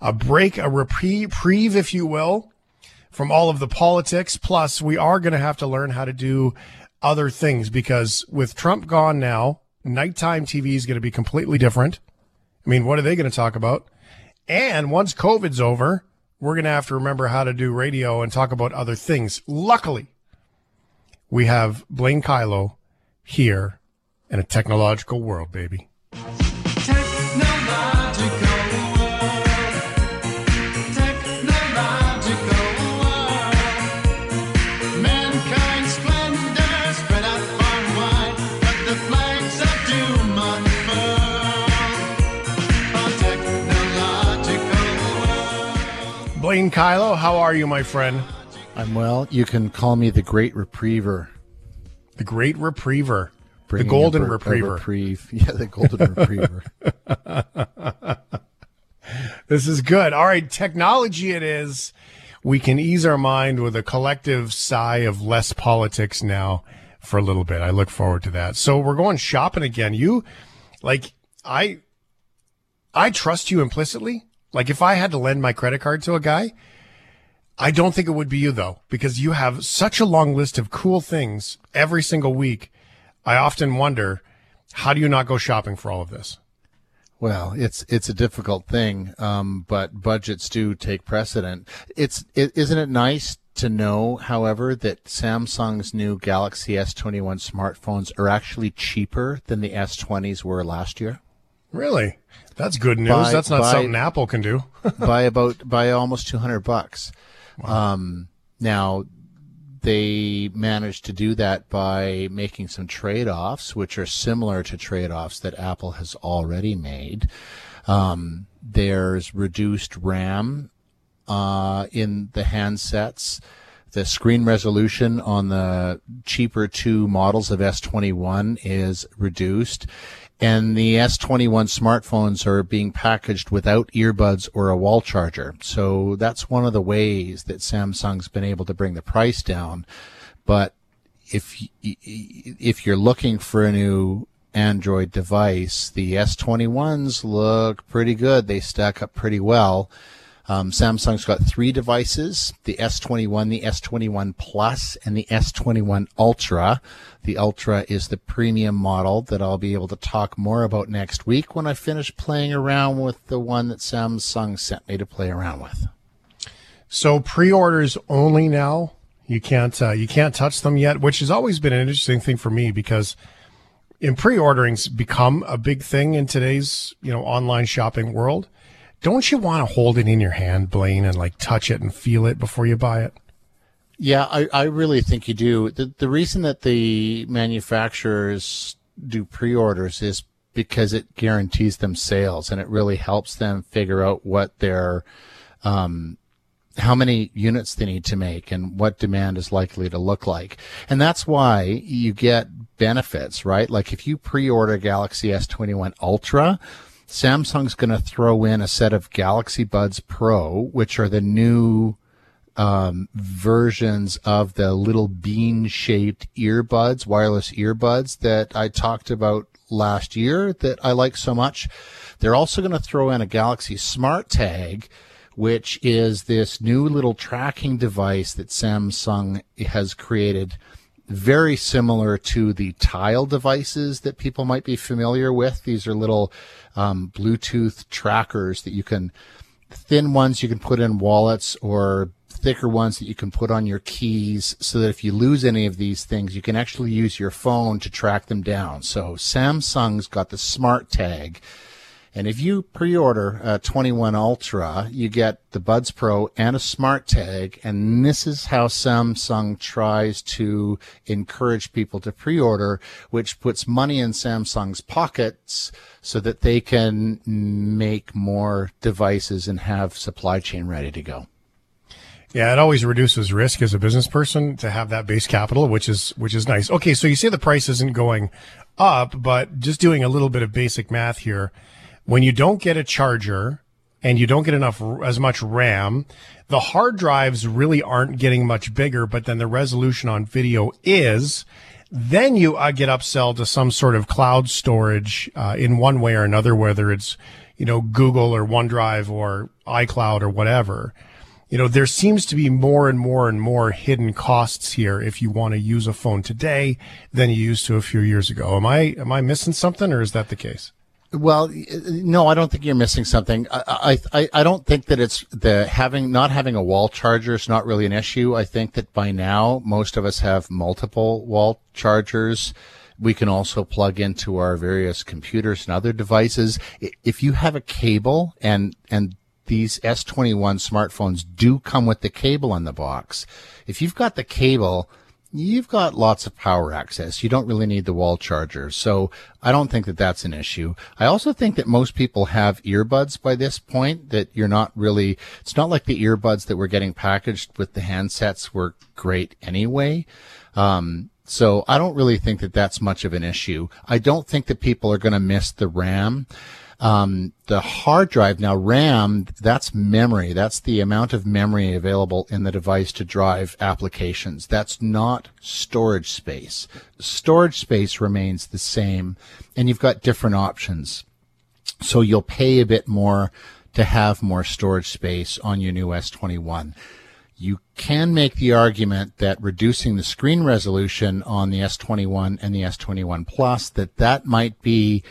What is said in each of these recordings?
a break, a reprieve, if you will, from all of the politics. Plus, we are going to have to learn how to do other things because with Trump gone now, nighttime TV is going to be completely different. I mean, what are they going to talk about? And once COVID's over, we're going to have to remember how to do radio and talk about other things. Luckily, we have Blaine Kyllo here in a technological world, baby. Kyllo, how are you, my friend? I'm well. You can call me the Great Repriever. The Great Repriever. the Golden a, Repriever. A reprieve. Yeah, the Golden Repriever. this is good. All right, technology it is. We can ease our mind with a collective sigh of less politics now for a little bit. I look forward to that. So we're going shopping again. You like I I trust you implicitly. Like if I had to lend my credit card to a guy, I don't think it would be you though, because you have such a long list of cool things every single week. I often wonder, how do you not go shopping for all of this? Well, it's it's a difficult thing, um, but budgets do take precedent. It's it, isn't it nice to know, however, that Samsung's new Galaxy S21 smartphones are actually cheaper than the S20s were last year? Really? That's good news. By, That's not by, something Apple can do. by about by almost 200 bucks. Wow. Um, now they managed to do that by making some trade-offs, which are similar to trade-offs that Apple has already made. Um, there's reduced RAM uh, in the handsets. The screen resolution on the cheaper two models of S21 is reduced and the S21 smartphones are being packaged without earbuds or a wall charger. So that's one of the ways that Samsung's been able to bring the price down. But if if you're looking for a new Android device, the S21s look pretty good. They stack up pretty well. Um, Samsung's got three devices the S21, the S21 Plus, and the S21 Ultra. The Ultra is the premium model that I'll be able to talk more about next week when I finish playing around with the one that Samsung sent me to play around with. So pre-orders only now. You can't uh, you can't touch them yet, which has always been an interesting thing for me because in pre-ordering's become a big thing in today's you know online shopping world. Don't you want to hold it in your hand, Blaine, and like touch it and feel it before you buy it? Yeah, I, I really think you do. The, the reason that the manufacturers do pre-orders is because it guarantees them sales and it really helps them figure out what their um, how many units they need to make and what demand is likely to look like. And that's why you get benefits, right? Like if you pre-order Galaxy S21 Ultra, Samsung's going to throw in a set of Galaxy Buds Pro, which are the new um, versions of the little bean shaped earbuds, wireless earbuds that I talked about last year that I like so much. They're also going to throw in a Galaxy SmartTag, which is this new little tracking device that Samsung has created very similar to the tile devices that people might be familiar with. These are little um, Bluetooth trackers that you can, thin ones you can put in wallets or thicker ones that you can put on your keys so that if you lose any of these things, you can actually use your phone to track them down. So Samsung's got the smart tag and if you pre-order a 21 Ultra, you get the Buds Pro and a smart tag. And this is how Samsung tries to encourage people to pre-order, which puts money in Samsung's pockets so that they can make more devices and have supply chain ready to go. Yeah, it always reduces risk as a business person to have that base capital, which is which is nice. Okay, so you say the price isn't going up, but just doing a little bit of basic math here, when you don't get a charger and you don't get enough as much RAM, the hard drives really aren't getting much bigger, but then the resolution on video is. Then you uh, get upsell to some sort of cloud storage uh, in one way or another, whether it's you know, Google or OneDrive or iCloud or whatever. You know, there seems to be more and more and more hidden costs here if you want to use a phone today than you used to a few years ago. Am I am I missing something or is that the case? Well, uh, no, I don't think you're missing something. I, I, I don't think that it's the having not having a wall charger is not really an issue. I think that by now most of us have multiple wall chargers. We can also plug into our various computers and other devices. If you have a cable and and these S21 smartphones do come with the cable in the box. If you've got the cable, you've got lots of power access. You don't really need the wall charger. So I don't think that that's an issue. I also think that most people have earbuds by this point that you're not really, it's not like the earbuds that were getting packaged with the handsets were great anyway. Um, so I don't really think that that's much of an issue. I don't think that people are going to miss the RAM. Um, the hard drive now RAM, that's memory. That's the amount of memory available in the device to drive applications. That's not storage space. Storage space remains the same and you've got different options. So you'll pay a bit more to have more storage space on your new S21. You can make the argument that reducing the screen resolution on the S21 and the S21 Plus, that that might be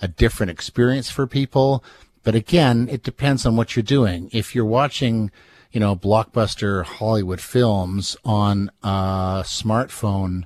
a different experience for people. But again, it depends on what you're doing. If you're watching, you know, blockbuster Hollywood films on a smartphone,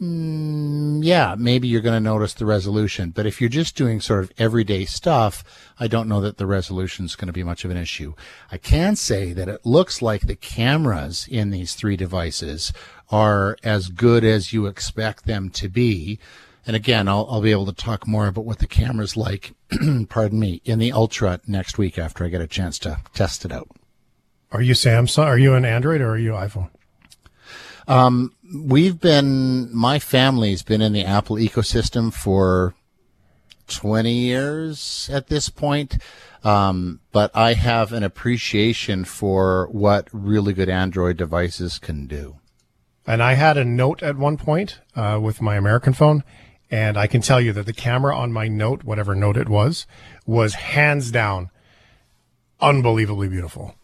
mm, yeah, maybe you're going to notice the resolution. But if you're just doing sort of everyday stuff, I don't know that the resolution is going to be much of an issue. I can say that it looks like the cameras in these three devices are as good as you expect them to be. And again, I'll, I'll be able to talk more about what the camera's like, pardon me, in the Ultra next week after I get a chance to test it out. Are you Samsung? Are you an Android or are you iPhone? Um, we've been, my family's been in the Apple ecosystem for 20 years at this point. Um, but I have an appreciation for what really good Android devices can do. And I had a note at one point uh, with my American phone, and I can tell you that the camera on my note, whatever note it was, was hands down unbelievably beautiful.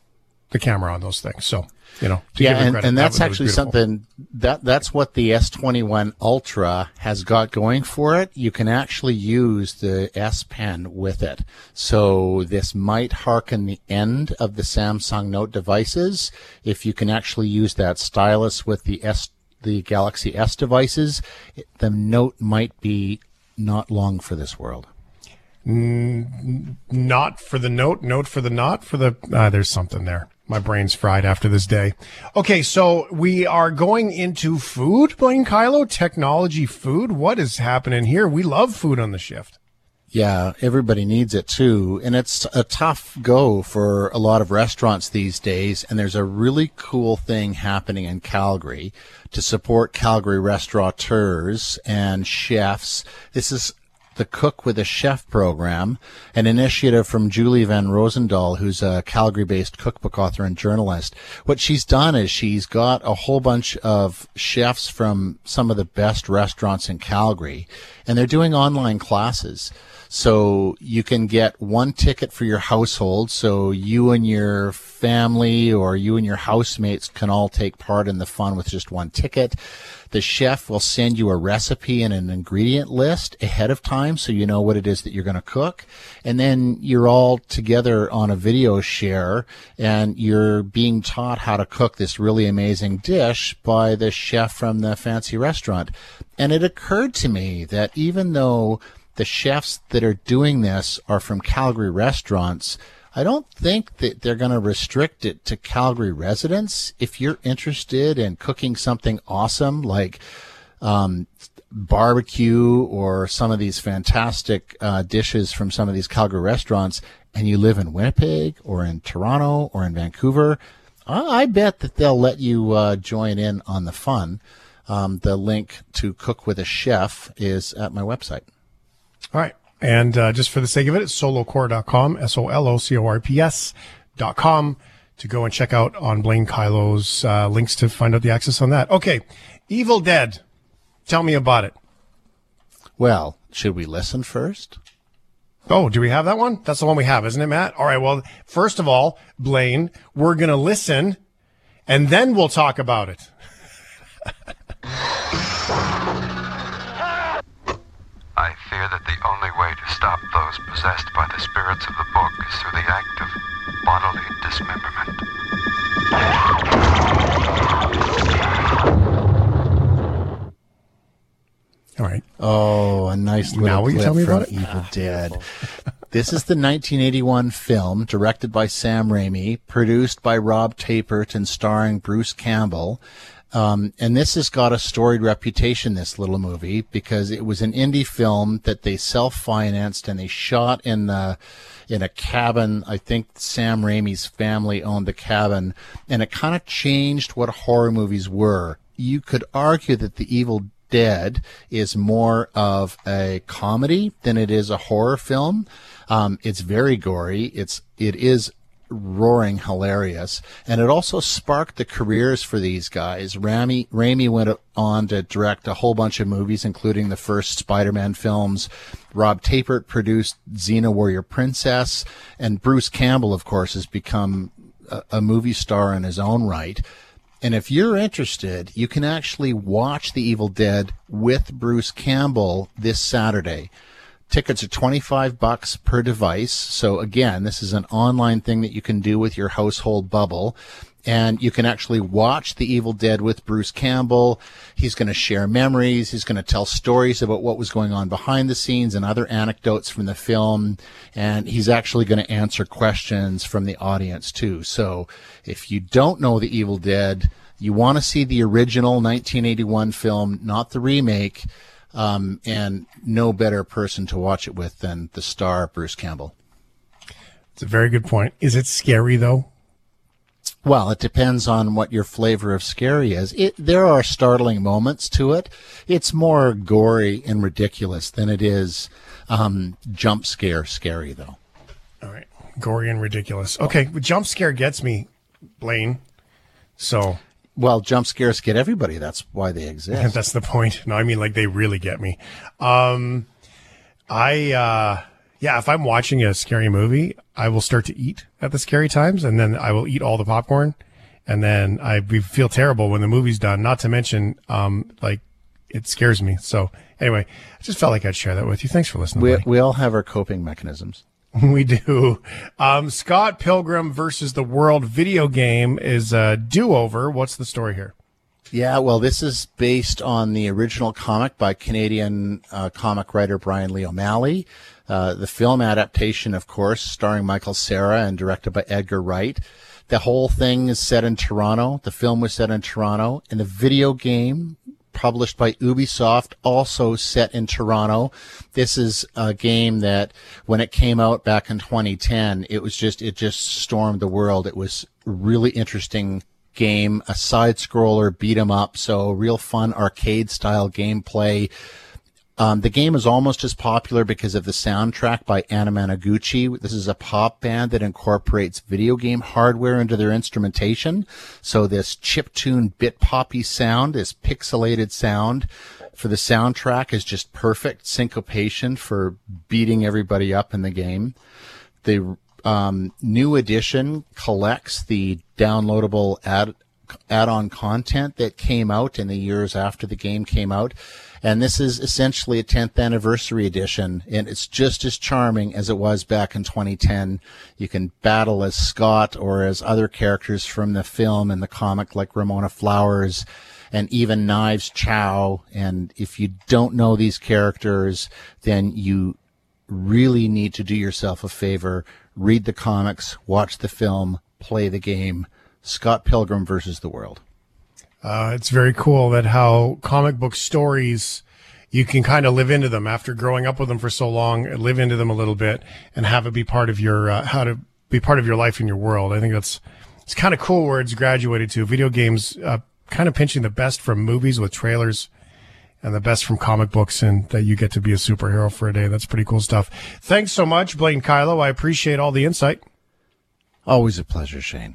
The camera on those things. So, you know, yeah, and, credit, and that's that actually something that that's what the S21 Ultra has got going for it. You can actually use the S Pen with it. So this might harken the end of the Samsung Note devices. If you can actually use that stylus with the S the Galaxy S devices, the Note might be not long for this world. Mm, not for the Note, Note for the not for the. Uh, there's something there. My brain's fried after this day. Okay, so we are going into food, Blaine Kyllo, technology food. What is happening here? We love food on the shift. Yeah, everybody needs it too. And it's a tough go for a lot of restaurants these days. And there's a really cool thing happening in Calgary to support Calgary restaurateurs and chefs. This is the Cook with a Chef program, an initiative from Julie Van Rosendaal, who's a Calgary based cookbook author and journalist. What she's done is she's got a whole bunch of chefs from some of the best restaurants in Calgary, and they're doing online classes. So you can get one ticket for your household. So you and your family or you and your housemates can all take part in the fun with just one ticket. The chef will send you a recipe and an ingredient list ahead of time so you know what it is that you're going to cook. And then you're all together on a video share and you're being taught how to cook this really amazing dish by the chef from the fancy restaurant. And it occurred to me that even though the chefs that are doing this are from Calgary restaurants. I don't think that they're going to restrict it to Calgary residents. If you're interested in cooking something awesome like um, barbecue or some of these fantastic uh, dishes from some of these Calgary restaurants, and you live in Winnipeg or in Toronto or in Vancouver, I bet that they'll let you uh, join in on the fun. Um, the link to Cook with a Chef is at my website. All right. And uh, just for the sake of it, it's solocorp.com, S O L O C O R P S.com to go and check out on Blaine Kyllo's uh, links to find out the access on that. Okay. Evil Dead. Tell me about it. Well, should we listen first? Oh, do we have that one? That's the one we have, isn't it, Matt? All right. Well, first of all, Blaine, we're going to listen and then we'll talk about it. I fear that the only way to stop those possessed by the spirits of the book is through the act of bodily dismemberment. All right. Oh, a nice little Now will you clip tell me from about it? Evil Dead. this is the 1981 film directed by Sam Raimi, produced by Rob Tapert, and starring Bruce Campbell. Um, and this has got a storied reputation, this little movie, because it was an indie film that they self-financed and they shot in the in a cabin. I think Sam Raimi's family owned the cabin, and it kind of changed what horror movies were. You could argue that the Evil Dead is more of a comedy than it is a horror film. Um, it's very gory. It's it is roaring hilarious, and it also sparked the careers for these guys. Raimi, Raimi went on to direct a whole bunch of movies, including the first Spider-Man films. Rob Tapert produced Xena Warrior Princess, and Bruce Campbell, of course, has become a, a movie star in his own right. And if you're interested, you can actually watch The Evil Dead with Bruce Campbell this Saturday. Tickets are 25 bucks per device. So again, this is an online thing that you can do with your household bubble. And you can actually watch The Evil Dead with Bruce Campbell. He's going to share memories. He's going to tell stories about what was going on behind the scenes and other anecdotes from the film. And he's actually going to answer questions from the audience too. So if you don't know The Evil Dead, you want to see the original 1981 film, not the remake. Um, and no better person to watch it with than the star Bruce Campbell. It's a very good point. Is it scary though? Well, it depends on what your flavor of scary is. It, there are startling moments to it. It's more gory and ridiculous than it is um, jump scare scary, though. All right. Gory and ridiculous. Okay. Jump scare gets me, Blaine. So Well, jump scares get everybody. That's why they exist. that's the point. No, I mean like they really get me. Um, I uh, yeah, if I'm watching a scary movie, I will start to eat at the scary times, and then I will eat all the popcorn, and then I feel terrible when the movie's done. Not to mention, um, like it scares me. So anyway, I just felt like I'd share that with you. Thanks for listening. we, buddy. we all have our coping mechanisms. We do. Um, Scott Pilgrim versus the World video game is a do over. What's the story here? Yeah, well, this is based on the original comic by Canadian uh, comic writer Brian Lee O'Malley. Uh, the film adaptation, of course, starring Michael Cera and directed by Edgar Wright. The whole thing is set in Toronto. The film was set in Toronto, and the video game published by Ubisoft, also set in Toronto. This is a game that when it came out back in 2010, it was just, it just stormed the world. It was really interesting game, a side scroller beat 'em up. So real fun arcade style gameplay. Um, the game is almost as popular because of the soundtrack by Anna. This is a pop band that incorporates video game hardware into their instrumentation. So this chiptune bit poppy sound, this pixelated sound for the soundtrack is just perfect syncopation for beating everybody up in the game. The um, new edition collects the downloadable add add-on content that came out in the years after the game came out. And this is essentially a 10th anniversary edition, and it's just as charming as it was back in 2010. You can battle as Scott or as other characters from the film and the comic, like Ramona Flowers and even Knives Chau. And if you don't know these characters, then you really need to do yourself a favor. Read the comics, watch the film, play the game. Scott Pilgrim versus the World. Uh, it's very cool that how comic book stories you can kind of live into them after growing up with them for so long, live into them a little bit, and have it be part of your uh, how to be part of your life and your world. I think that's it's kind of cool where it's graduated to video games, uh, kind of pinching the best from movies with trailers and the best from comic books, and that you get to be a superhero for a day. That's pretty cool stuff. Thanks so much, Blaine Kyllo. I appreciate all the insight. Always a pleasure, Shane.